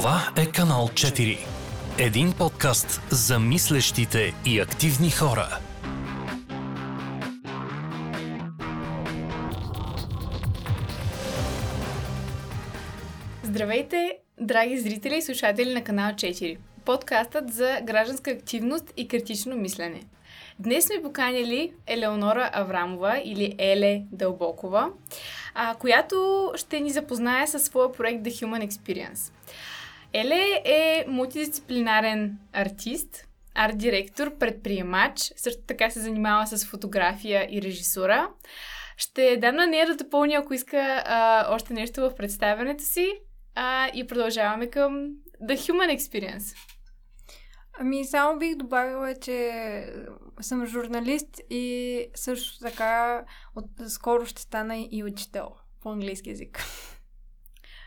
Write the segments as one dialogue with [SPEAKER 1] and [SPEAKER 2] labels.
[SPEAKER 1] Това е канал 4. Един подкаст за мислещите и активни хора.
[SPEAKER 2] Здравейте, драги зрители и слушатели на канал 4. Подкастът за гражданска активност и критично мислене. Днес сме поканили Елеонора Аврамова или Еле Дълбокова, която ще ни запознае със своя проект The Human Experience. Еле е мултидисциплинарен артист, арт-директор, предприемач, също така се занимава с фотография и режисура. Ще дам на нея да допълня, ако иска а, още нещо в представянето си а, и продължаваме към The Human Experience.
[SPEAKER 3] Ами, само бих добавила, че съм журналист и също така от скоро ще стана и учител по английски язик.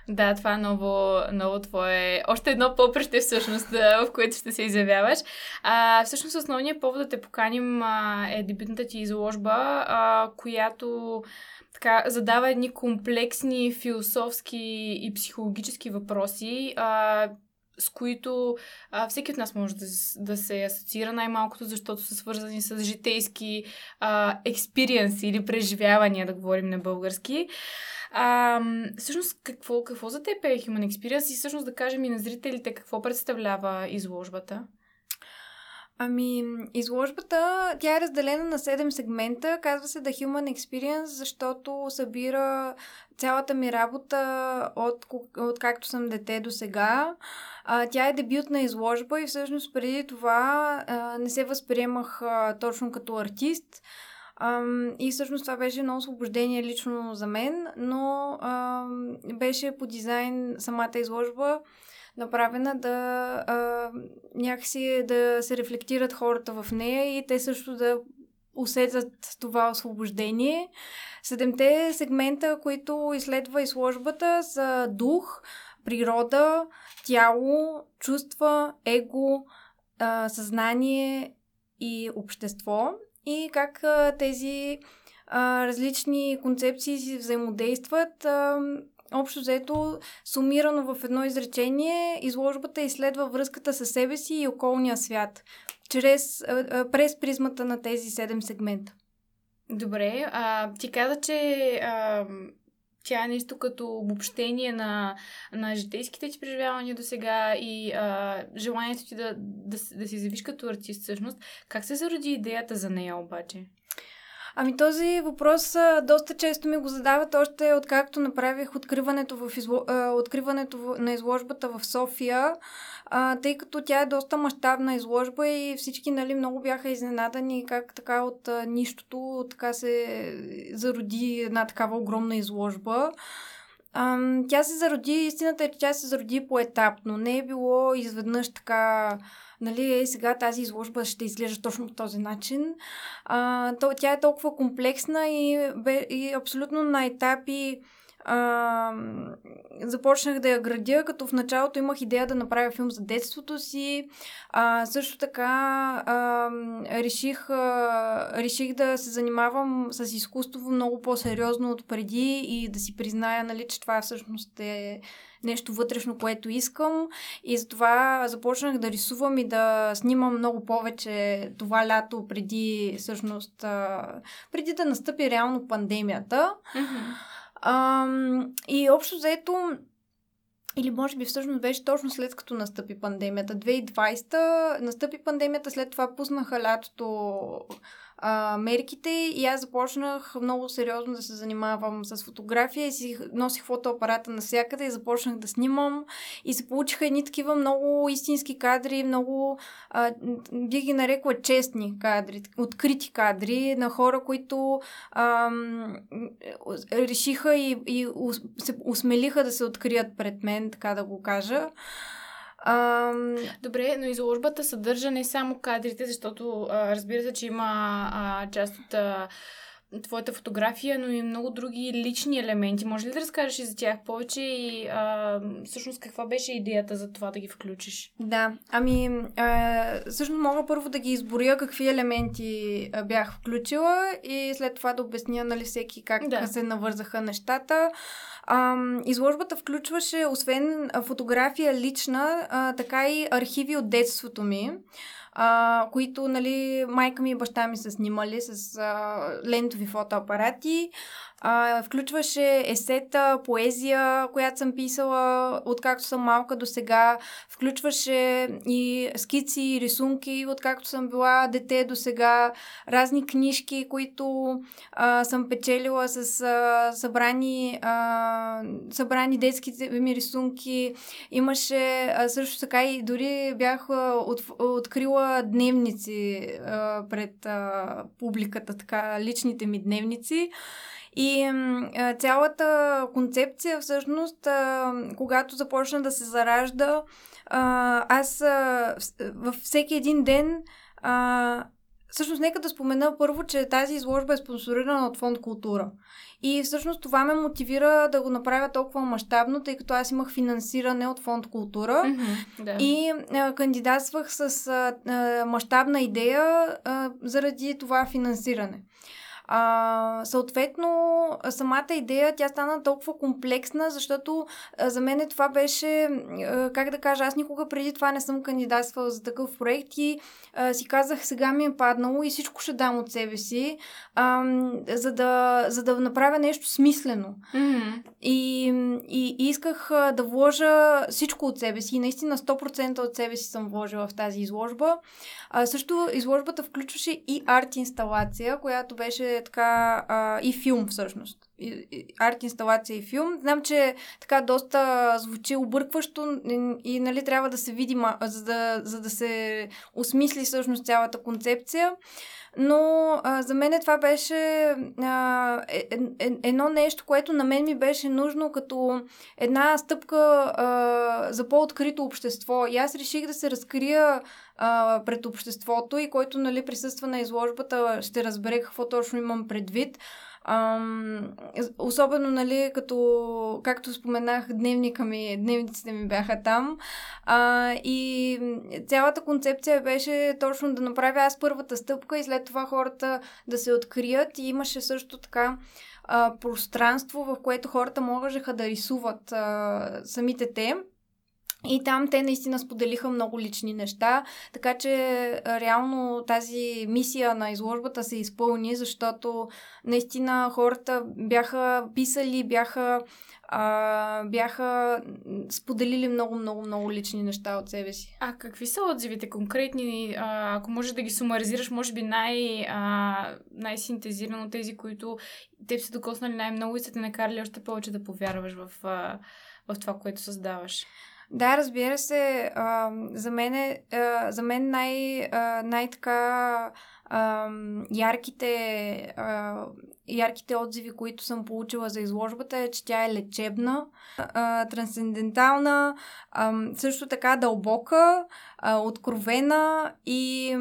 [SPEAKER 2] Да, това е ново, ново твое... Още едно попреще всъщност, в което ще се изявяваш. А, всъщност основният повод да те поканим а, е дебютната ти изложба, а, която така, задава едни комплексни философски и психологически въпроси, а, с които а, всеки от нас може да, да се асоциира най-малкото, защото са свързани с житейски експириенси или преживявания, да говорим на български. А, всъщност, какво, какво за теб е Human Experience и всъщност да кажем и на зрителите какво представлява изложбата?
[SPEAKER 3] Ами, изложбата, тя е разделена на 7 сегмента. Казва се The Human Experience, защото събира цялата ми работа от, от както съм дете до сега. Тя е дебютна изложба и всъщност преди това не се възприемах точно като артист. Um, и всъщност това беше едно освобождение лично за мен, но um, беше по дизайн самата изложба направена да а, някакси да се рефлектират хората в нея и те също да усетят това освобождение. Седемте сегмента, които изследва изложбата са дух, природа, тяло, чувства, его, а, съзнание и общество. И как а, тези а, различни концепции си взаимодействат. А, общо взето, сумирано в едно изречение, изложбата изследва връзката със себе си и околния свят, чрез, през призмата на тези седем сегмента.
[SPEAKER 2] Добре, а, ти каза, че а, тя е нещо като обобщение на, на житейските ти преживявания до сега и а, желанието ти да, да, да се изявиш като артист всъщност. Как се зароди идеята за нея обаче?
[SPEAKER 3] Ами този въпрос доста често ми го задават още откакто направих откриването, в изло... откриването на изложбата в София, тъй като тя е доста мащабна изложба и всички нали, много бяха изненадани как така от нищото така се зароди една такава огромна изложба. Тя се зароди, истината е, че тя се зароди поетапно. Не е било изведнъж така нали, сега тази изложба ще изглежда точно по този начин. А, то, тя е толкова комплексна и, и абсолютно на етапи а, започнах да я градя, като в началото имах идея да направя филм за детството си. А, също така а, реших, а, реших да се занимавам с изкуство много по-сериозно от преди и да си призная, нали, че това всъщност е нещо вътрешно, което искам. И затова започнах да рисувам и да снимам много повече това лято преди, всъщност, преди да настъпи реално пандемията. Mm-hmm. А, и общо взето, или може би всъщност беше точно след като настъпи пандемията. 2020 настъпи пандемията, след това пуснаха лятото а, мерките и аз започнах много сериозно да се занимавам с фотография и си носих фотоапарата навсякъде и започнах да снимам и се получиха едни такива много истински кадри, много а, бих ги нарекла честни кадри, открити кадри на хора, които а, решиха и, и се усмелиха да се открият пред мен, така да го кажа.
[SPEAKER 2] Ам... Добре, но изложбата съдържа не само кадрите, защото а, разбира се, че има а, част от а, твоята фотография, но и много други лични елементи. Може ли да разкажеш и за тях повече и а, всъщност каква беше идеята за това да ги включиш?
[SPEAKER 3] Да, ами а, всъщност мога първо да ги изборя какви елементи бях включила и след това да обясня нали, всеки как да. се навързаха нещата. Изложбата включваше, освен фотография лична, така и архиви от детството ми които нали, майка ми и баща ми са снимали с лентови фотоапарати. А, включваше есета, поезия, която съм писала откакто съм малка до сега. Включваше и скици, рисунки, откакто съм била дете до сега. Разни книжки, които а, съм печелила с а, събрани, а, събрани детски ми рисунки. Имаше а, също така и дори бях а, от, открила дневници а, пред а, публиката, така, личните ми дневници. И цялата концепция, всъщност, когато започна да се заражда, аз във всеки един ден. Всъщност, нека да спомена първо, че тази изложба е спонсорирана от Фонд Култура. И всъщност това ме мотивира да го направя толкова мащабно, тъй като аз имах финансиране от Фонд Култура
[SPEAKER 2] mm-hmm, да.
[SPEAKER 3] и а, кандидатствах с а, мащабна идея а, заради това финансиране. А, съответно, самата идея, тя стана толкова комплексна, защото а, за мен това беше, а, как да кажа, аз никога преди това не съм кандидатствала за такъв проект и а, си казах, сега ми е паднало и всичко ще дам от себе си, а, за, да, за да направя нещо смислено.
[SPEAKER 2] Mm-hmm.
[SPEAKER 3] И, и, и исках да вложа всичко от себе си. И наистина 100% от себе си съм вложила в тази изложба. А, също изложбата включваше и арт инсталация, която беше така а, и филм всъщност. И, и, арт инсталация и филм. Знам, че така доста звучи объркващо и, и нали, трябва да се види, за да, за да се осмисли всъщност цялата концепция. Но а, за мен това беше а, е, е, е, едно нещо, което на мен ми беше нужно като една стъпка а, за по-открито общество. И аз реших да се разкрия а, пред обществото и който нали, присъства на изложбата ще разбере какво точно имам предвид. Ам, особено, нали, като, както споменах, дневника ми, дневниците ми бяха там. А, и цялата концепция беше точно да направя аз първата стъпка и след това хората да се открият. И имаше също така а, пространство, в което хората можеха да рисуват а, самите те. И там те наистина споделиха много лични неща, така че реално тази мисия на изложбата се изпълни, защото наистина хората бяха писали, бяха, а, бяха споделили много, много, много лични неща от себе си.
[SPEAKER 2] А какви са отзивите конкретни? Ако можеш да ги сумаризираш, може би най, а, най-синтезирано тези, които те са докоснали най-много и са те накарали още повече да повярваш в, в това, което създаваш.
[SPEAKER 3] Да, разбира се. За, мен е, за мен най, най-така ярките, ярките отзиви, които съм получила за изложбата е, че тя е лечебна, трансцендентална, също така дълбока, откровена и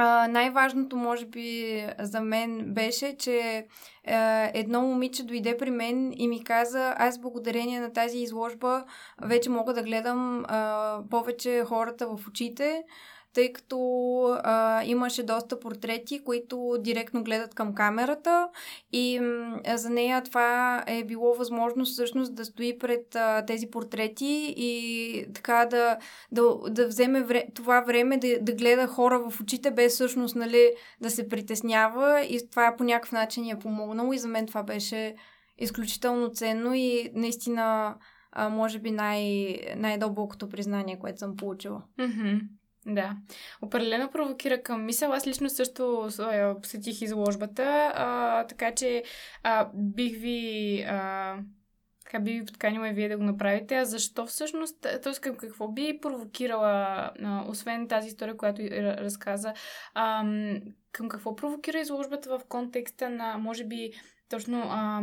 [SPEAKER 3] а, най-важното, може би, за мен беше, че а, едно момиче дойде при мен и ми каза, аз благодарение на тази изложба вече мога да гледам а, повече хората в очите, тъй като а, имаше доста портрети, които директно гледат към камерата и м, за нея това е било възможно всъщност да стои пред а, тези портрети и така да, да, да вземе вре, това време да, да гледа хора в очите без всъщност нали, да се притеснява и това по някакъв начин е помогнало и за мен това беше изключително ценно и наистина а, може би най- най-дълбокото признание, което съм получила.
[SPEAKER 2] Mm-hmm. Да. Определено провокира към мисъл. Аз лично също посетих изложбата, а, така че а, бих ви... А, така би ви подканила и вие да го направите. А защо всъщност, т.е. към какво би провокирала, а, освен тази история, която разказа, а, към какво провокира изложбата в контекста на, може би, точно а,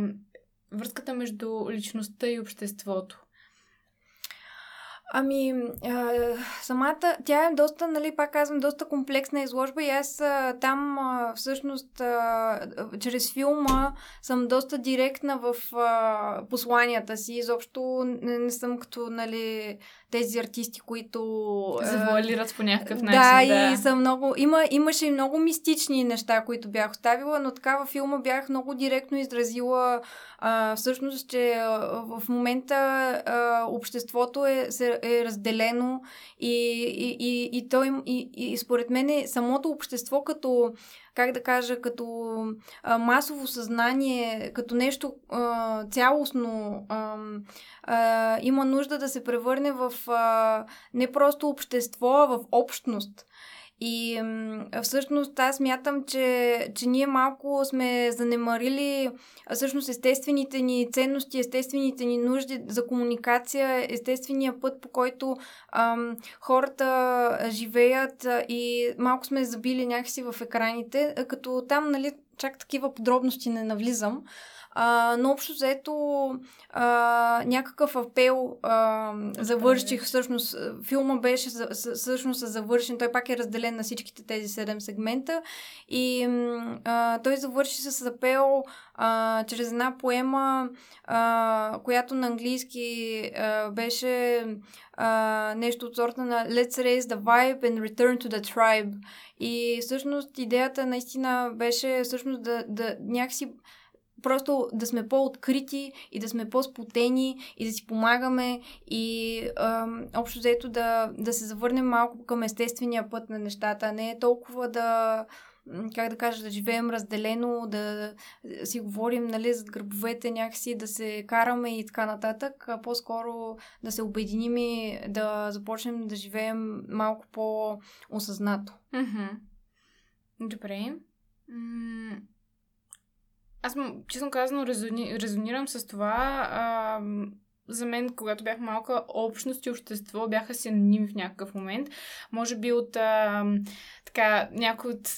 [SPEAKER 2] връзката между личността и обществото?
[SPEAKER 3] Ами, а, самата, тя е доста, нали, пак казвам, доста комплексна изложба и аз а, там а, всъщност а, чрез филма съм доста директна в а, посланията си. Изобщо не, не съм като, нали, тези артисти, които...
[SPEAKER 2] Завуалират по някакъв начин.
[SPEAKER 3] Да, да, и са много... Има, имаше и много мистични неща, които бях оставила, но така във филма бях много директно изразила а, всъщност, че а, в момента а, обществото е, е разделено и, и, и, и, той, и, и според мен самото общество като как да кажа, като а, масово съзнание, като нещо а, цялостно, а, а, има нужда да се превърне в не просто общество, а в общност. И всъщност аз мятам, че, че ние малко сме занемарили всъщност естествените ни ценности, естествените ни нужди за комуникация, естествения път, по който ам, хората живеят и малко сме забили някакси в екраните, като там, нали, чак такива подробности не навлизам. А, но общо заето а, някакъв апел а, завърших всъщност. Филма беше всъщност завършен. Той пак е разделен на всичките тези седем сегмента. И а, той завърши с апел а, чрез една поема, а, която на английски а, беше а, нещо от сорта на Let's raise the vibe and return to the tribe. И всъщност идеята наистина беше всъщност да, да някакси просто да сме по-открити и да сме по-спотени и да си помагаме и ам, общо взето да, да се завърнем малко към естествения път на нещата, не е толкова да как да кажа, да живеем разделено, да си говорим, нали, зад гърбовете някакси, да се караме и така нататък, а по-скоро да се обединим и да започнем да живеем малко по-осъзнато.
[SPEAKER 2] Добре. Аз, честно казано, резони, резонирам с това. А, за мен, когато бях малка, общност и общество бяха синоними в някакъв момент. Може би от а, така, някои от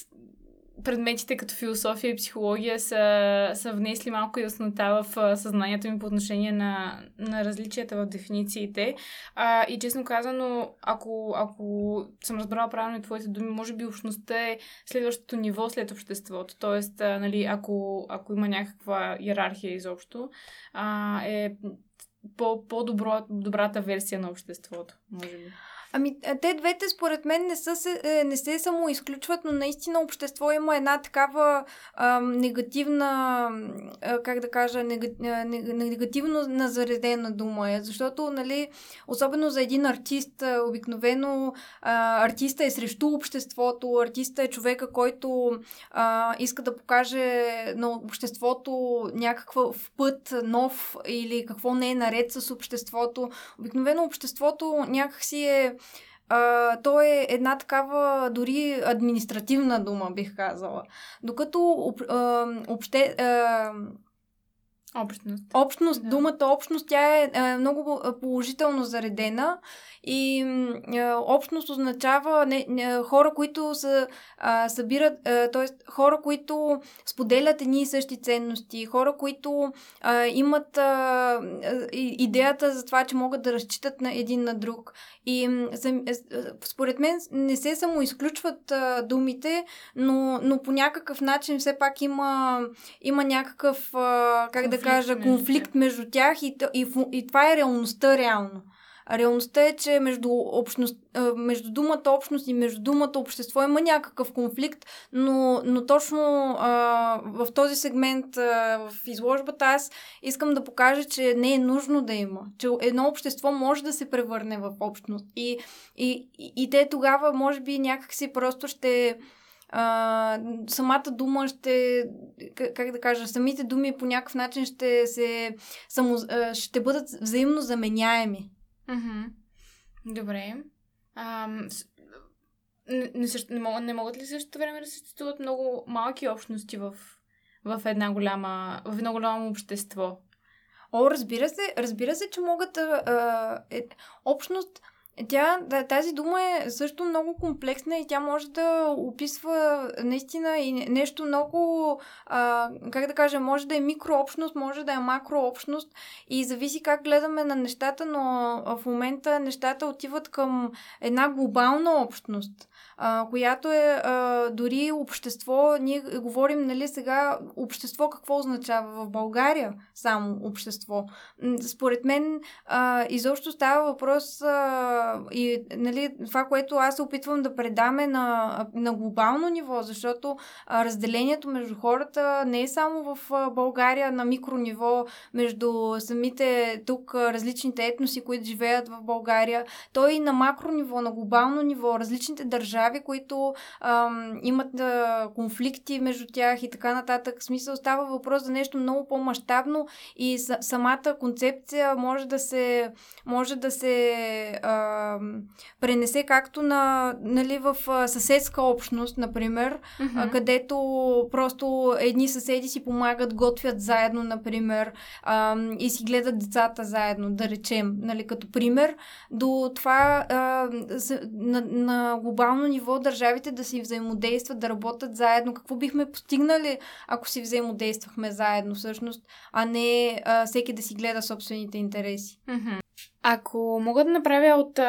[SPEAKER 2] предметите като философия и психология са, са внесли малко яснота в съзнанието ми по отношение на, на различията в дефинициите. А, и честно казано, ако, ако съм разбрала правилно твоите думи, може би общността е следващото ниво след обществото. Тоест, а, нали, ако, ако има някаква иерархия изобщо, а, е по, по-добрата версия на обществото, може би.
[SPEAKER 3] Ами, те двете според мен не, са се, е, не се само изключват, но наистина общество има една такава а, негативна, а, как да кажа, негативно назаредена дума. Е, защото, нали, особено за един артист, обикновено а, артиста е срещу обществото, артиста е човека, който а, иска да покаже на обществото някакъв път нов или какво не е наред с обществото. Обикновено обществото някакси е а, то е една такава дори административна дума, бих казала. Докато об, а, обще, а,
[SPEAKER 2] Общност.
[SPEAKER 3] Общност, да. думата общност, тя е, е много положително заредена и е, общност означава не, не, хора, които са, а, събират, т.е. хора, които споделят едни и същи ценности, хора, които а, имат а, идеята за това, че могат да разчитат на един на друг. И съм, е, според мен не се само изключват а, думите, но, но по някакъв начин все пак има, има някакъв, а, как конфликт да кажа, конфликт между тях, между тях и, и, и, това е реалността реално. Реалността е, че между, общност, между думата общност и между думата общество има някакъв конфликт, но, но точно а, в този сегмент а, в изложбата аз искам да покажа, че не е нужно да има. Че едно общество може да се превърне в общност. И, и, и, и те тогава, може би, някакси просто ще. А, самата дума ще, как да кажа, самите думи по някакъв начин ще се само, ще бъдат взаимно заменяеми.
[SPEAKER 2] Mm-hmm. Добре. А, не, не, не, могат, не могат ли същото време да съществуват много малки общности в, в една голяма, в едно голямо общество?
[SPEAKER 3] О, разбира се, разбира се, че могат. А, е, общност Тя, тази дума е също много комплексна и тя може да описва наистина и нещо много, а, как да кажа, може да е микрообщност, може да е макрообщност и зависи как гледаме на нещата, но в момента нещата отиват към една глобална общност която е а, дори общество, ние говорим, нали, сега общество какво означава в България само общество. Според мен а, изобщо става въпрос а, и нали, това, което аз се опитвам да предаме на, на глобално ниво, защото а, разделението между хората не е само в а, България на микрониво, между самите тук различните етноси, които живеят в България, то и на макро ниво, на глобално ниво, различните държави държави, които ам, имат а, конфликти между тях и така нататък. В смисъл става въпрос за нещо много по-масштабно и с, самата концепция може да се, може да се а, пренесе както на, нали, в съседска общност, например, mm-hmm. където просто едни съседи си помагат, готвят заедно, например, а, и си гледат децата заедно, да речем, нали, като пример, до това а, на, на глобално ниво ниво държавите да си взаимодействат, да работят заедно. Какво бихме постигнали, ако си взаимодействахме заедно всъщност, а не а, всеки да си гледа собствените интереси?
[SPEAKER 2] Mm-hmm. Ако мога да направя от а,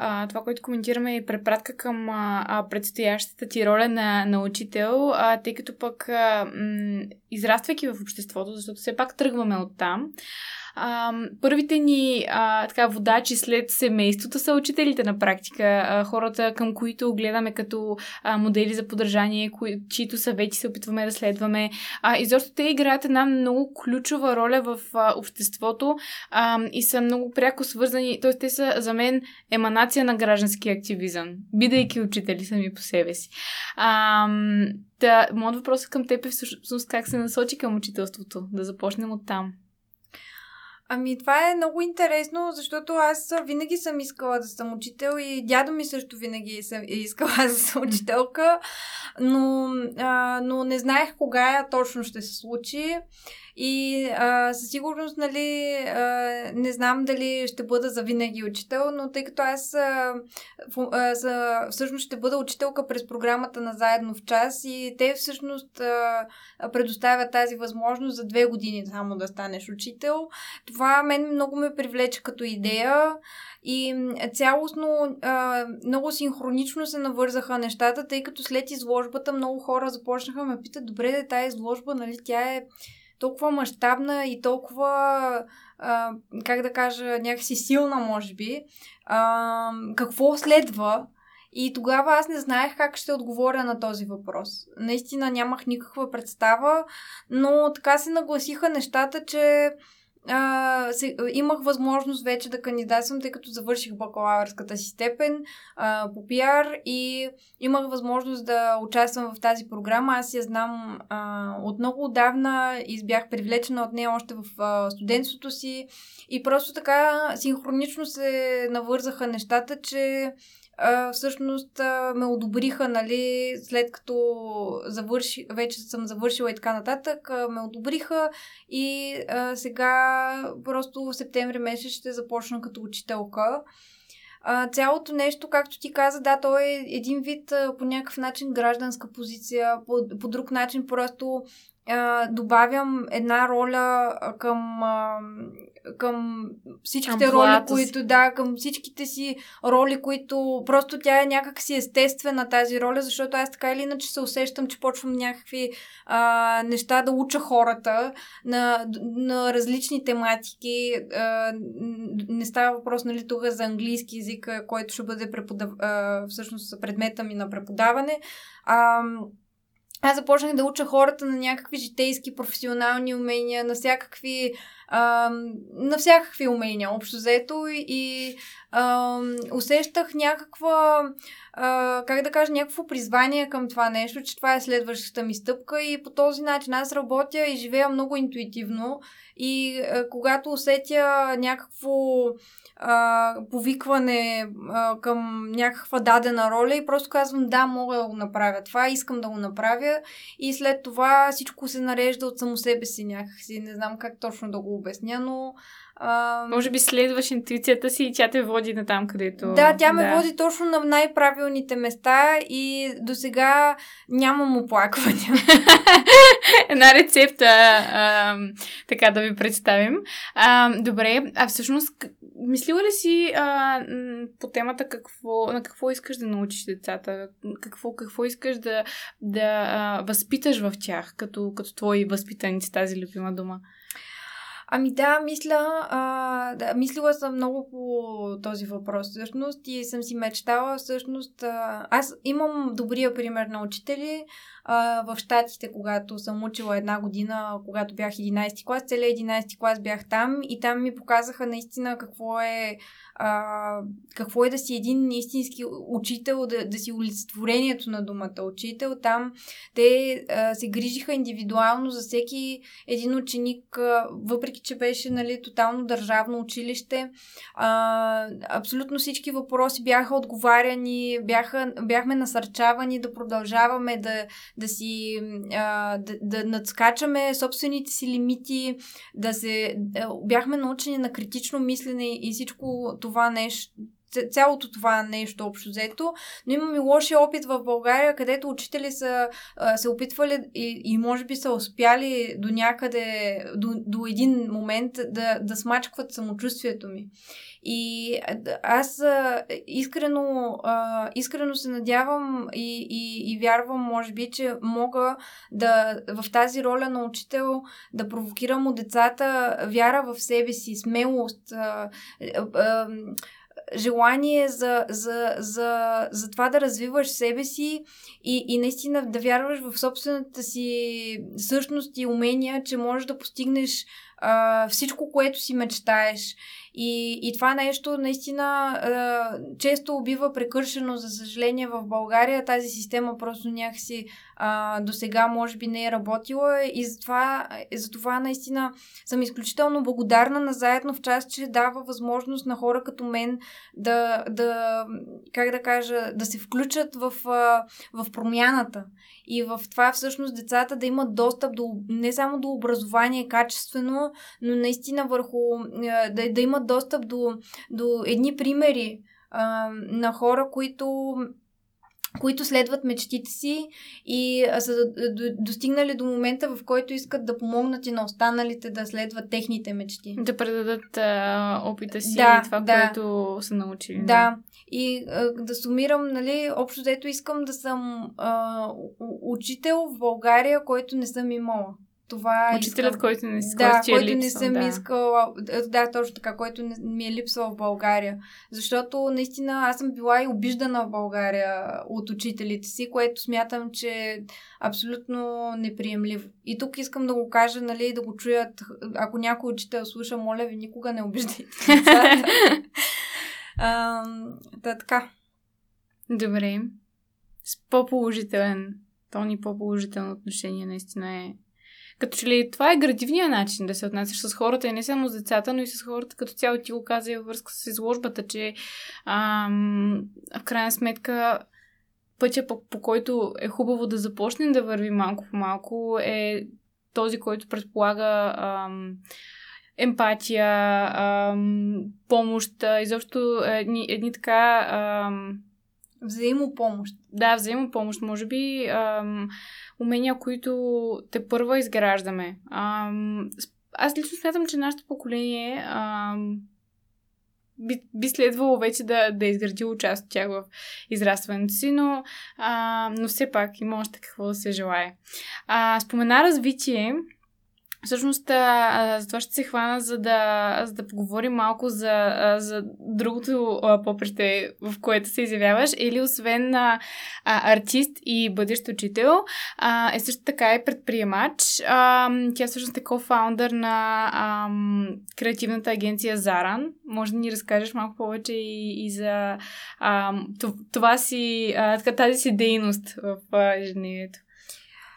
[SPEAKER 2] а, това, което коментираме и препратка към а, предстоящата ти роля на, на учител, а, тъй като пък а, м, израствайки в обществото, защото все пак тръгваме от там, а, първите ни а, така, водачи след семейството са учителите на практика, а, хората към които гледаме като а, модели за поддържание, кои, чието съвети се опитваме да следваме. А, и защо те играят една много ключова роля в а, обществото а, и са много пряко свързани, т.е. те са за мен еманация на граждански активизъм, бидейки учители сами по себе си. А, да, моят въпрос към теб е всъщност как се насочи към учителството. Да започнем от там.
[SPEAKER 3] Ами това е много интересно, защото аз винаги съм искала да съм учител и дядо ми също винаги е искала да съм учителка, но, а, но не знаех кога точно ще се случи. И а, със сигурност, нали, а, не знам дали ще бъда за винаги учител, но тъй като аз а, а, за, всъщност ще бъда учителка през програмата на Заедно в час и те всъщност а, предоставят тази възможност за две години само да станеш учител. Това мен много ме привлече като идея и цялостно много синхронично се навързаха нещата, тъй като след изложбата много хора започнаха ме питат, добре, да тази изложба, нали, тя е толкова мащабна и толкова, а, как да кажа, някакси силна, може би. А, какво следва? И тогава аз не знаех как ще отговоря на този въпрос. Наистина нямах никаква представа, но така се нагласиха нещата, че а, се, имах възможност вече да кандидатствам, тъй като завърших бакалавърската си степен а, по пиар и имах възможност да участвам в тази програма. Аз я знам а, от много отдавна и бях привлечена от нея още в а, студентството си и просто така синхронично се навързаха нещата, че всъщност ме одобриха, нали, след като завърши, вече съм завършила и така нататък, ме одобриха и а, сега просто в септември месец ще започна като учителка. А, цялото нещо, както ти каза, да, то е един вид по някакъв начин гражданска позиция, по, по друг начин просто а, добавям една роля към а, към всичките към роли, които, да, към всичките си роли, които просто тя е някак си естествена тази роля, защото аз така или иначе се усещам, че почвам някакви а, неща да уча хората на, на различни тематики. А, не става въпрос, нали, тук за английски язик, който ще бъде преподав... а, всъщност предмета ми на преподаване. А, аз започнах да уча хората на някакви житейски, професионални умения, на всякакви на всякакви умения, общо взето и а, усещах някаква, а, как да кажа, някакво призвание към това нещо, че това е следващата ми стъпка и по този начин аз работя и живея много интуитивно и а, когато усетя някакво а, повикване а, към някаква дадена роля и просто казвам да, мога да го направя това, искам да го направя и след това всичко се нарежда от само себе си някакси. Не знам как точно да го обясня, но А,
[SPEAKER 2] Може би следваш интуицията си и тя те води на там, където...
[SPEAKER 3] да, тя ме води точно на най-правилните места и до сега нямам оплаквания.
[SPEAKER 2] Една рецепта, а, така да ви представим. А, добре, а всъщност, мислила ли си а, по темата какво, на какво искаш да научиш децата? Какво, какво искаш да, да а, възпиташ в тях, като, като твои възпитаници, тази любима дума?
[SPEAKER 3] Ами да, мисля, а, да, мислила съм много по този въпрос всъщност и съм си мечтала всъщност. А, аз имам добрия пример на учители а, в Штатите, когато съм учила една година, когато бях 11 клас, целият 11 клас бях там и там ми показаха наистина какво е а, какво е да си един истински учител, да, да си олицетворението на думата учител. Там те а, се грижиха индивидуално за всеки един ученик, а, въпреки че беше нали, тотално държавно училище. А, абсолютно всички въпроси бяха отговаряни, бяха, бяхме насърчавани да продължаваме да, да си а, да, да надскачаме собствените си лимити, да се. Бяхме научени на критично мислене и всичко това нещо цялото това нещо общо взето, но имаме лошия опит в България, където учители са се опитвали и, и може би са успяли до някъде, до, до един момент да, да смачкват самочувствието ми. И аз искрено, искрено се надявам и, и, и вярвам, може би, че мога да в тази роля на учител да провокирам от децата вяра в себе си, смелост, желание за, за, за, за това да развиваш себе си и, и наистина да вярваш в собствената си същност и умения, че можеш да постигнеш а, всичко, което си мечтаеш. И, и това нещо наистина а, често бива прекършено, за съжаление, в България. Тази система просто някакси а, до сега може би не е работила и затова, затова наистина съм изключително благодарна на заедно в част, че дава възможност на хора като мен да, да как да кажа, да се включат в, в промяната. И в това всъщност децата да имат достъп до, не само до образование качествено, но наистина върху да, да имат достъп до, до едни примери а, на хора, които които следват мечтите си и са достигнали до момента, в който искат да помогнат и на останалите да следват техните мечти.
[SPEAKER 2] Да предадат а, опита си да, и това, да. което са научили.
[SPEAKER 3] Да. да. И а, да сумирам, нали, общо дето искам да съм а, учител в България, който не съм имала. Това
[SPEAKER 2] е Учителят, искам... който не
[SPEAKER 3] си Да, който е липсвал, не съм да. искала. Да, точно така, който не, ми е липсвал в България. Защото наистина аз съм била и обиждана в България от учителите си, което смятам, че е абсолютно неприемливо. И тук искам да го кажа, нали, да го чуят. Ако някой учител слуша, моля ви, никога не обиждайте. да, така.
[SPEAKER 2] Добре. С по-положителен тон и по-положително отношение наистина е като че ли това е градивният начин да се отнасяш с хората и не само с децата, но и с хората като цяло. Ти го каза и във връзка с изложбата, че ам, в крайна сметка пътя по, по който е хубаво да започнем да върви малко по малко е този, който предполага ам, емпатия, ам, помощ, изобщо едни, едни така... Ам,
[SPEAKER 3] Взаимопомощ.
[SPEAKER 2] Да, взаимопомощ. Може би ам, умения, които те първа изграждаме. Ам, аз лично смятам, че нашето поколение ам, би, би следвало вече да, да е изградило част от тях в израстването си, но, а, но все пак има още какво да се желая. А, спомена развитие. Всъщност, а, за това ще се хвана, за да, за да поговорим малко за, а, за другото попреще, в което се изявяваш. Или освен а, а, артист и бъдещ учител, а, е също така и предприемач. А, тя всъщност е кофаундър на а, креативната агенция Заран. Може да ни разкажеш малко повече и, и за а, това си, а, тази си дейност в ежедневието.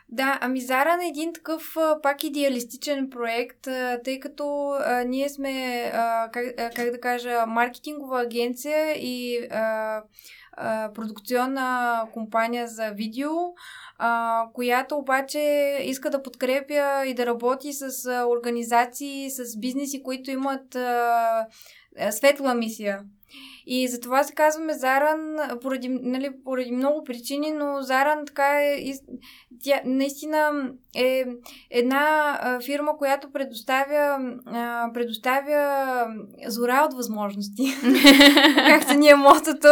[SPEAKER 3] Да, ами Зара на един такъв а, пак идеалистичен проект, а, тъй като а, ние сме, как, как да кажа, маркетингова агенция и продукционна компания за видео, а, която обаче иска да подкрепя и да работи с а, организации, с бизнеси, които имат а, светла мисия. И затова се казваме Заран поради, нали, поради много причини, но Заран така е, тя наистина е една а, фирма, която предоставя, а, предоставя зора от възможности. Както ни е мотото.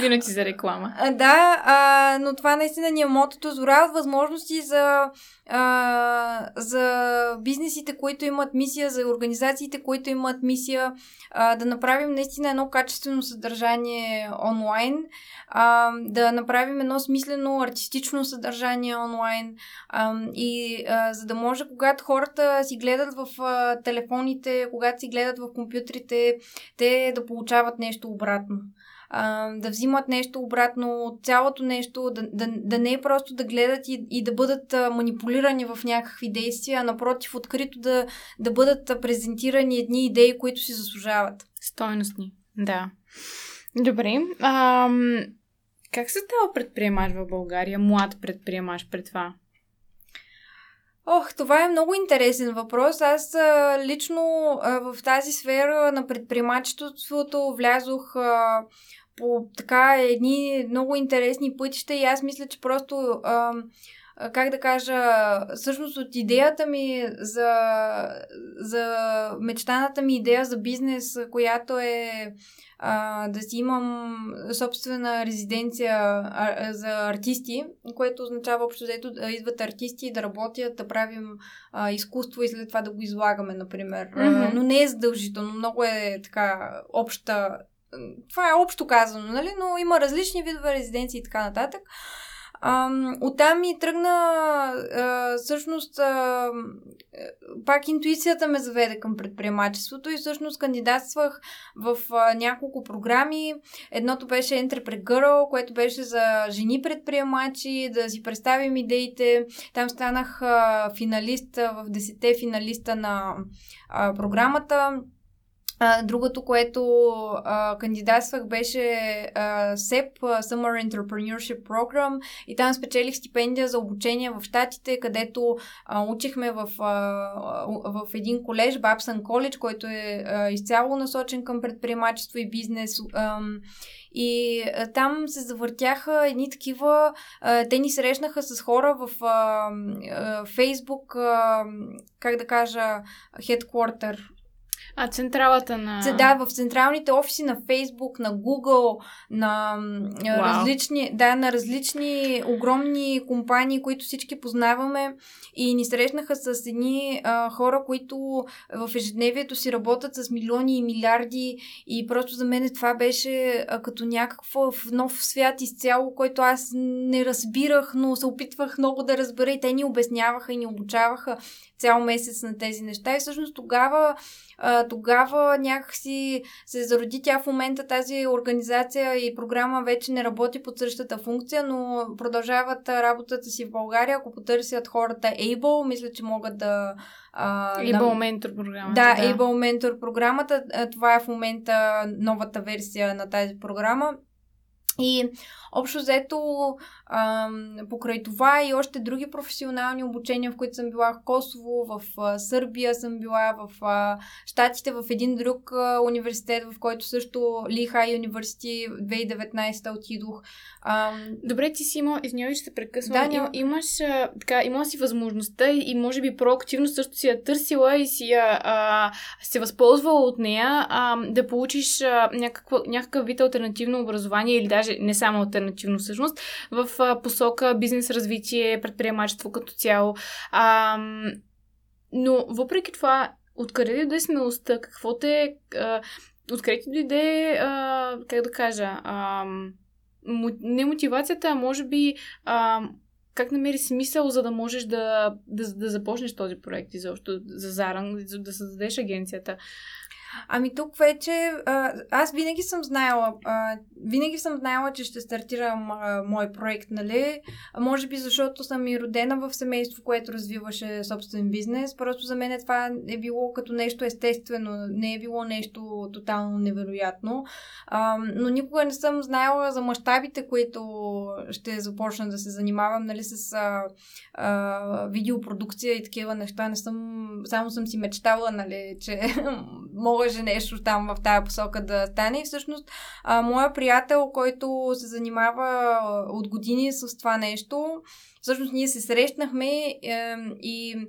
[SPEAKER 2] Винаги за реклама.
[SPEAKER 3] А, да, а, но това наистина ни е мотото. Зора от възможности за, а, за бизнесите, които имат мисия, за организациите, които имат мисия а, да направим наистина едно качествено съдържание онлайн, а, да направим едно смислено артистично съдържание онлайн. А, и а, за да може, когато хората си гледат в а, телефоните, когато си гледат в компютрите, те да получават нещо обратно. Да взимат нещо обратно от цялото нещо, да, да, да не е просто да гледат и, и да бъдат манипулирани в някакви действия, а напротив открито да, да бъдат презентирани едни идеи, които си заслужават.
[SPEAKER 2] Стойностни, да. Добре. Ам, как се става предприемач в България? Млад предприемач пред това?
[SPEAKER 3] Ох, това е много интересен въпрос. Аз а, лично а, в тази сфера на предприемачеството влязох а, по така едни много интересни пътища и аз мисля, че просто а, как да кажа, всъщност от идеята ми за, за мечтаната ми идея за бизнес, която е а, да си имам собствена резиденция а, за артисти, което означава общо взето да идват артисти да работят, да правим а, изкуство и след това да го излагаме, например. Mm-hmm. А, но не е задължително, много е така обща това е общо казано, нали? но има различни видове резиденции и така нататък. А, оттам ми тръгна а, всъщност а, пак интуицията ме заведе към предприемачеството и всъщност кандидатствах в а, няколко програми. Едното беше Entrepreneur Girl, което беше за жени предприемачи, да си представим идеите. Там станах а, финалист в 10 финалиста на а, програмата. Другото, което а, кандидатствах беше а, SEP, Summer Entrepreneurship Program и там спечелих стипендия за обучение в Штатите, където а, учихме в, а, в един колеж, Babson College, който е а, изцяло насочен към предприемачество и бизнес. А, и а, там се завъртяха едни такива, а, те ни срещнаха с хора в а, а, Facebook, а, как да кажа, headquarter,
[SPEAKER 2] а централата на...
[SPEAKER 3] Да, в централните офиси на Facebook, на Google, на wow. различни, да, на различни огромни компании, които всички познаваме. И ни срещнаха с едни а, хора, които в ежедневието си работят с милиони и милиарди. И просто за мен това беше а, като някакъв нов свят изцяло, който аз не разбирах, но се опитвах много да разбера. И те ни обясняваха и ни обучаваха цял месец на тези неща и всъщност тогава а, тогава някакси се зароди тя в момента тази организация и програма вече не работи под същата функция, но продължават работата си в България. Ако потърсят хората Able, мисля, че могат да
[SPEAKER 2] Uh, Able Mentor програмата.
[SPEAKER 3] Да, да, Able Mentor програмата. Това е в момента новата версия на тази програма. И общо взето, ам, покрай това и още други професионални обучения, в които съм била в Косово, в а, Сърбия съм била, в а, Штатите, в един друг а, университет, в който също Лихай университет 2019 отидох.
[SPEAKER 2] Ам... Добре, ти си има, извинявай, че се прекъсвам. Да, Им, имаш, а, така, има си възможността и, и може би проактивно също си я търсила и си я а, се възползвала от нея а, да получиш а, някаква, някакъв вид альтернативно образование или даже не само альтернативно всъщност, в посока бизнес развитие, предприемачество като цяло. А, но въпреки това, откъде дойде смелостта? Какво те... А, откъде ти дойде, как да кажа, а, не мотивацията, а може би а, как намери смисъл, за да можеш да, да, да започнеш този проект изобщо за Заран, за да създадеш агенцията?
[SPEAKER 3] Ами тук вече аз винаги съм знаела, винаги съм знаела, че ще стартирам мой проект, нали? Може би защото съм и родена в семейство, което развиваше собствен бизнес. Просто за мен това е било като нещо естествено, не е било нещо тотално невероятно. Но никога не съм знаела за мащабите, които ще започна да се занимавам, нали, с а, а, видеопродукция и такива неща. Не съм, само съм си мечтала, нали, че може нещо там в тази посока да стане. И всъщност, а, моя приятел, който се занимава от години с това нещо, всъщност ние се срещнахме е, и е,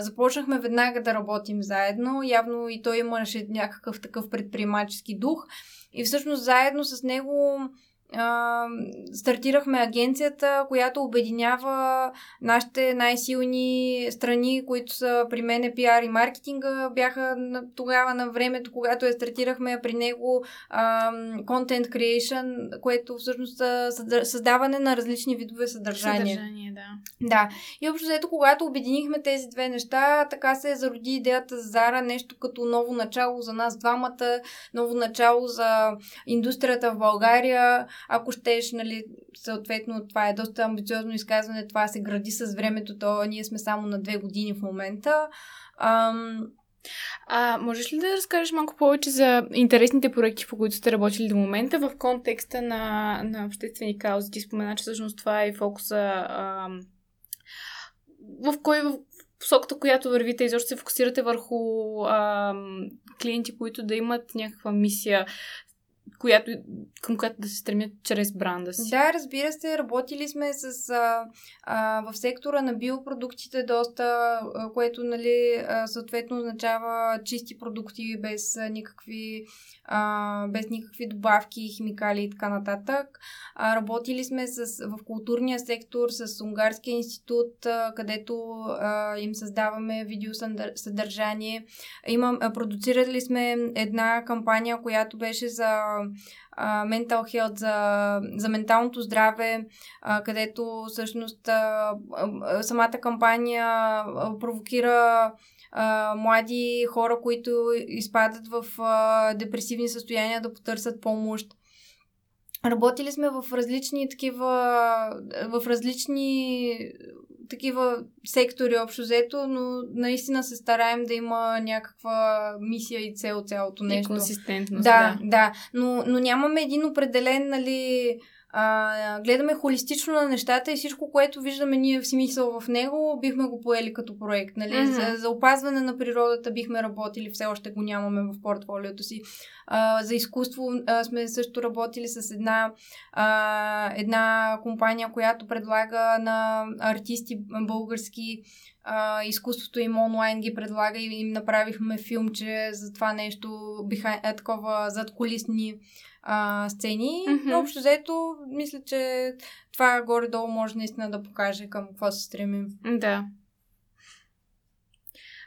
[SPEAKER 3] започнахме веднага да работим заедно. Явно и той имаше някакъв такъв предприемачески дух. И всъщност заедно с него а, стартирахме агенцията, която обединява нашите най-силни страни, които са при мен пиар и маркетинга. Бяха тогава на времето, когато я стартирахме при него а, content creation, което всъщност създаване на различни видове съдържание.
[SPEAKER 2] Съдържание, да.
[SPEAKER 3] Да. И общо взето, когато обединихме тези две неща, така се зароди идеята за Зара, нещо като ново начало за нас двамата, ново начало за индустрията в България ако щеш, нали, съответно, това е доста амбициозно изказване, това се гради с времето, то ние сме само на две години в момента. Ам...
[SPEAKER 2] А, можеш ли да разкажеш малко повече за интересните проекти, по които сте работили до момента в контекста на, на обществени каузи? Ти спомена, че всъщност това е фокуса. Ам... В кой в посоката, която вървите, изобщо се фокусирате върху ам, клиенти, които да имат някаква мисия, която, към която да се стремят чрез бранда си.
[SPEAKER 3] Да, разбира се, работили сме с, а, а, в сектора на биопродуктите доста, а, което нали, а, съответно означава чисти продукти без а, никакви а, без никакви добавки, химикали и така нататък. А, работили сме с, в културния сектор с Унгарския институт, а, където а, им създаваме видеосъдържание. Имам, а, продуцирали сме една кампания, която беше за ментал хелт, за, за менталното здраве, а, където всъщност а, а, самата кампания а, провокира а, млади хора, които изпадат в а, депресивни състояния да потърсят помощ. Работили сме в различни такива, в различни такива сектори общо взето, но наистина се стараем да има някаква мисия и цел цялото нещо.
[SPEAKER 2] И консистентност.
[SPEAKER 3] Да, да. да. Но, но нямаме един определен, нали, а, гледаме холистично на нещата и всичко, което виждаме ние в смисъл в него, бихме го поели като проект. Нали? Mm-hmm. За, за опазване на природата бихме работили, все още го нямаме в портфолиото си. А, за изкуство а, сме също работили с една, а, една компания, която предлага на артисти български а, изкуството им онлайн ги предлага и им направихме филмче за това нещо, биха, е, такова задколисни а, сцени. Mm-hmm. Но общо взето, мисля, че това горе-долу може наистина да покаже към какво се стремим.
[SPEAKER 2] Да.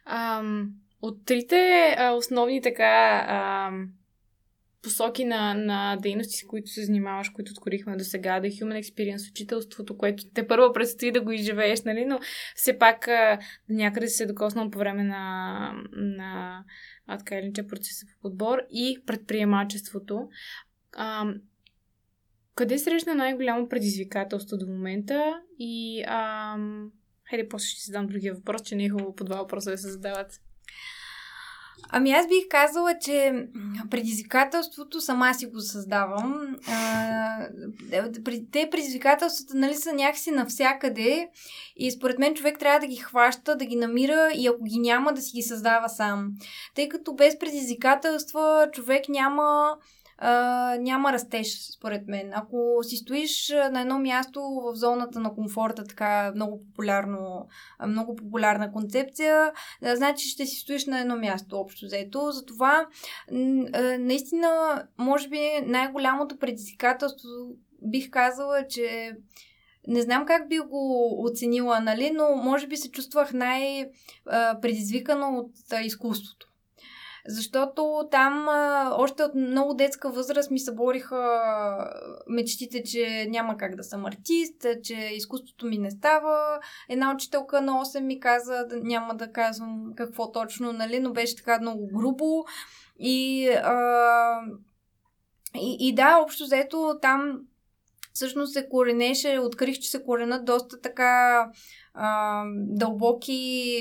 [SPEAKER 2] Ам, от трите а, основни така ам, посоки на, на дейности, с които се занимаваш, които откорихме до сега, да Human Experience, учителството, което те първо предстои да го изживееш, нали, но все пак а, някъде се докоснал по време на, на а, така или процеса по подбор и предприемачеството. А, къде срещна най-голямо предизвикателство до момента и а, хайде после ще си задам другия въпрос, че не е хубаво по два въпроса да се задават.
[SPEAKER 3] Ами аз бих казала, че предизвикателството сама си го създавам. А, те предизвикателствата нали, са някакси навсякъде и според мен човек трябва да ги хваща, да ги намира и ако ги няма, да си ги създава сам. Тъй като без предизвикателства човек няма а, няма растеж, според мен. Ако си стоиш на едно място в зоната на комфорта, така много популярно, много популярна концепция, значи ще си стоиш на едно място общо взето. Затова наистина, може би най-голямото предизвикателство бих казала, че не знам как би го оценила, нали, но може би се чувствах най-предизвикано от изкуството. Защото там а, още от много детска възраст ми събориха мечтите, че няма как да съм артист, че изкуството ми не става. Една учителка на 8 ми каза, няма да казвам какво точно, нали, но беше така много грубо. И, а, и, и да, общо взето там всъщност се коренеше, открих, че се коренат доста така а, дълбоки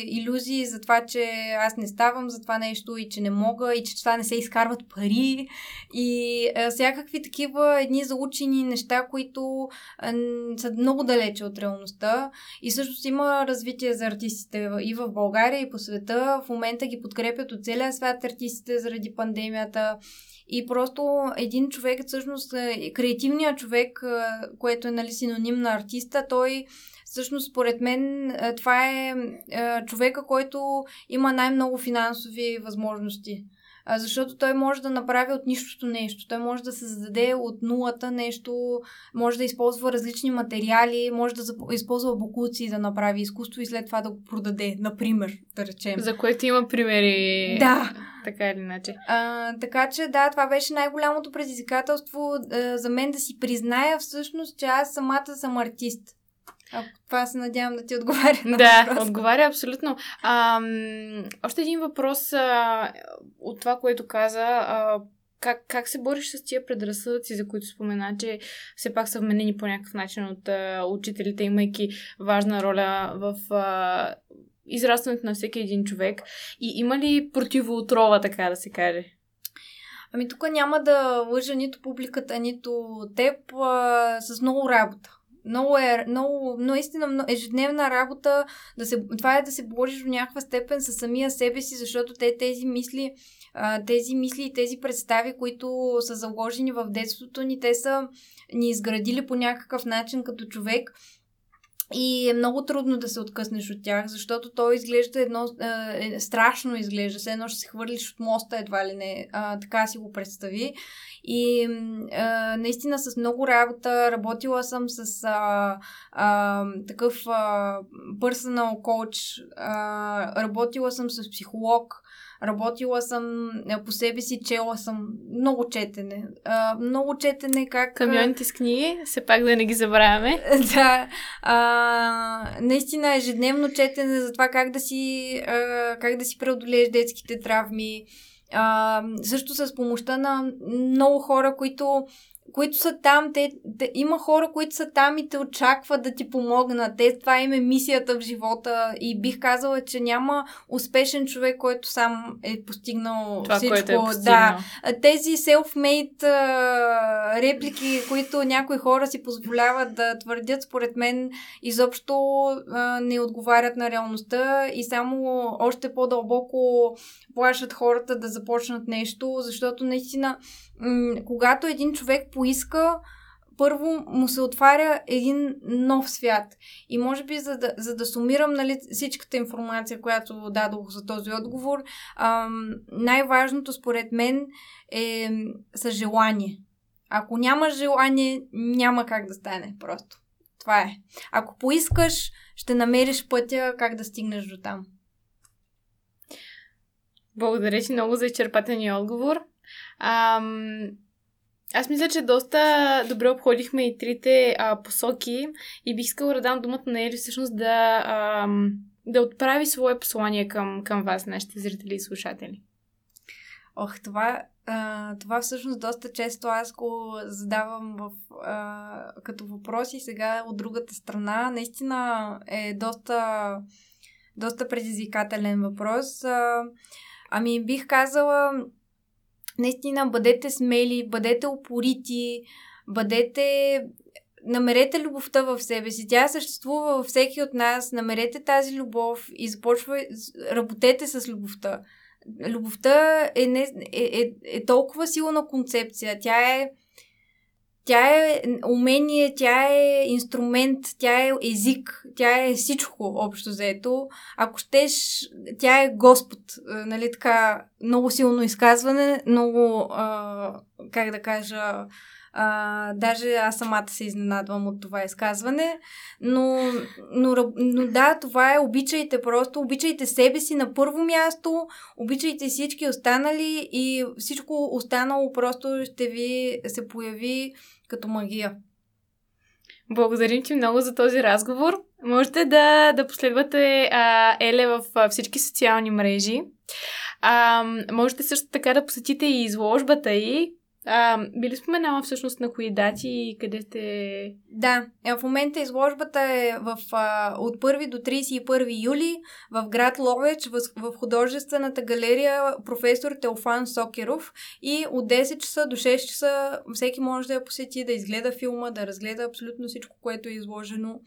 [SPEAKER 3] иллюзии за това, че аз не ставам за това нещо и че не мога и че това не се изкарват пари. И а, всякакви такива едни заучени неща, които а, са много далече от реалността. И също има развитие за артистите и в България и по света. В момента ги подкрепят от целия свят артистите заради пандемията. И просто един човек, всъщност креативният човек, което е нали, синоним на артиста, той Всъщност, според мен, е, това е, е човека, който има най-много финансови възможности. Защото той може да направи от нищото нещо. Той може да създаде от нулата нещо, може да използва различни материали, може да използва бокуци да направи изкуство и след това да го продаде, например, да речем.
[SPEAKER 2] За което има примери.
[SPEAKER 3] Да.
[SPEAKER 2] Така или иначе.
[SPEAKER 3] А, така че, да, това беше най-голямото предизвикателство а, за мен да си призная всъщност, че аз самата съм артист. Ако това се надявам да ти отговаря на
[SPEAKER 2] Да, въпрос. отговаря абсолютно. А, още един въпрос а, от това, което каза. А, как, как се бориш с тия предразсъдъци, за които спомена, че все пак са вменени по някакъв начин от а, учителите, имайки важна роля в а, израстването на всеки един човек? И има ли противоотрова, така да се каже?
[SPEAKER 3] Ами тук няма да лъжа нито публиката, нито теб а, с много работа. Много е, много, наистина, ежедневна работа, да се, това е да се бориш до някаква степен със самия себе си, защото те тези мисли, тези мисли и тези представи, които са заложени в детството ни, те са ни изградили по някакъв начин като човек и е много трудно да се откъснеш от тях, защото то изглежда едно, е, е, страшно изглежда, все едно ще се хвърлиш от моста едва ли не, а, така си го представи. И а, наистина с много работа, работила съм с а, а, такъв а, personal coach, а, работила съм с психолог, Работила съм по себе си, чела съм много четене. А, много четене как...
[SPEAKER 2] Камионите с книги, все пак да не ги забравяме.
[SPEAKER 3] да. А, наистина ежедневно четене за това как да си, а, как да си преодолееш детските травми. А, също с помощта на много хора, които които са там, те, те, има хора, които са там и те очакват да ти помогнат. Те, това им е мисията в живота и бих казала, че няма успешен човек, който сам е постигнал
[SPEAKER 2] това,
[SPEAKER 3] всичко.
[SPEAKER 2] Което е постигнал.
[SPEAKER 3] Да, тези self-made а, реплики, които някои хора си позволяват да твърдят, според мен, изобщо а, не отговарят на реалността и само още по-дълбоко плашат хората да започнат нещо, защото наистина когато един човек поиска, първо му се отваря един нов свят. И може би, за да, за да сумирам нали, всичката информация, която дадох за този отговор, ам, най-важното според мен е са желание. Ако няма желание, няма как да стане просто. Това е. Ако поискаш, ще намериш пътя как да стигнеш до там.
[SPEAKER 2] Благодаря ти много за изчерпателния отговор. Ам, аз мисля, че доста добре обходихме и трите а, посоки и бих искала да дам думата на Ели всъщност да, ам, да отправи свое послание към, към вас, нашите зрители и слушатели.
[SPEAKER 3] Ох, това, а, това всъщност доста често аз го задавам в, а, като въпроси сега от другата страна. Наистина е доста, доста предизвикателен въпрос. А, ами бих казала, наистина бъдете смели, бъдете упорити, бъдете намерете любовта в себе си. Тя съществува във всеки от нас. Намерете тази любов и започва, работете с любовта. Любовта е, не, е, е, е толкова силна концепция. Тя е тя е умение, тя е инструмент, тя е език, тя е всичко общо заето. Ако щеш, тя е Господ. Нали така, много силно изказване, много, а, как да кажа, а, даже аз самата се изненадвам от това изказване. Но, но, но да, това е обичайте просто, обичайте себе си на първо място, обичайте всички останали и всичко останало просто ще ви се появи като магия.
[SPEAKER 2] Благодарим ти много за този разговор. Можете да, да последвате а, Еле в а, всички социални мрежи. А, можете също така да посетите и изложбата и а, би споменала всъщност на кои дати и къде сте?
[SPEAKER 3] Да, е, в момента изложбата е в, а, от 1 до 31 юли в град Ловеч в, в художествената галерия професор Теофан Сокеров и от 10 часа до 6 часа всеки може да я посети, да изгледа филма, да разгледа абсолютно всичко, което е изложено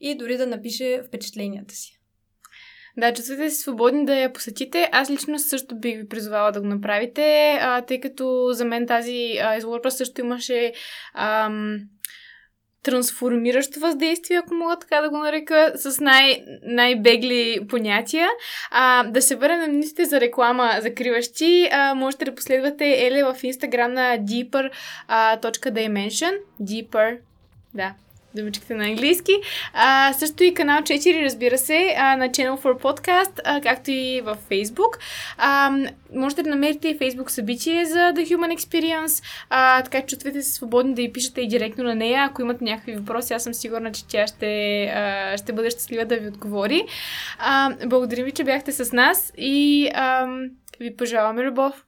[SPEAKER 3] и дори да напише впечатленията си.
[SPEAKER 2] Да, чувствате се свободни да я посетите. Аз лично също бих ви призовала да го направите, а, тъй като за мен тази а, изложба също имаше ам, трансформиращо въздействие, ако мога така да го нарека, с най- най-бегли понятия. А, да се върнем на минутите за реклама закриващи. А, можете да последвате Еле в инстаграм на deeper.dimension. Deeper, да, думичките на английски. А, също и канал 4, разбира се, а, на Channel for Podcast, а, както и в Facebook. А, можете да намерите и Facebook събитие за The Human Experience, а, така че чувствате се свободни да и пишете и директно на нея. Ако имате някакви въпроси, аз съм сигурна, че тя ще, а, ще бъде щастлива да ви отговори. А, благодарим ви, че бяхте с нас и а, ви пожелаваме любов.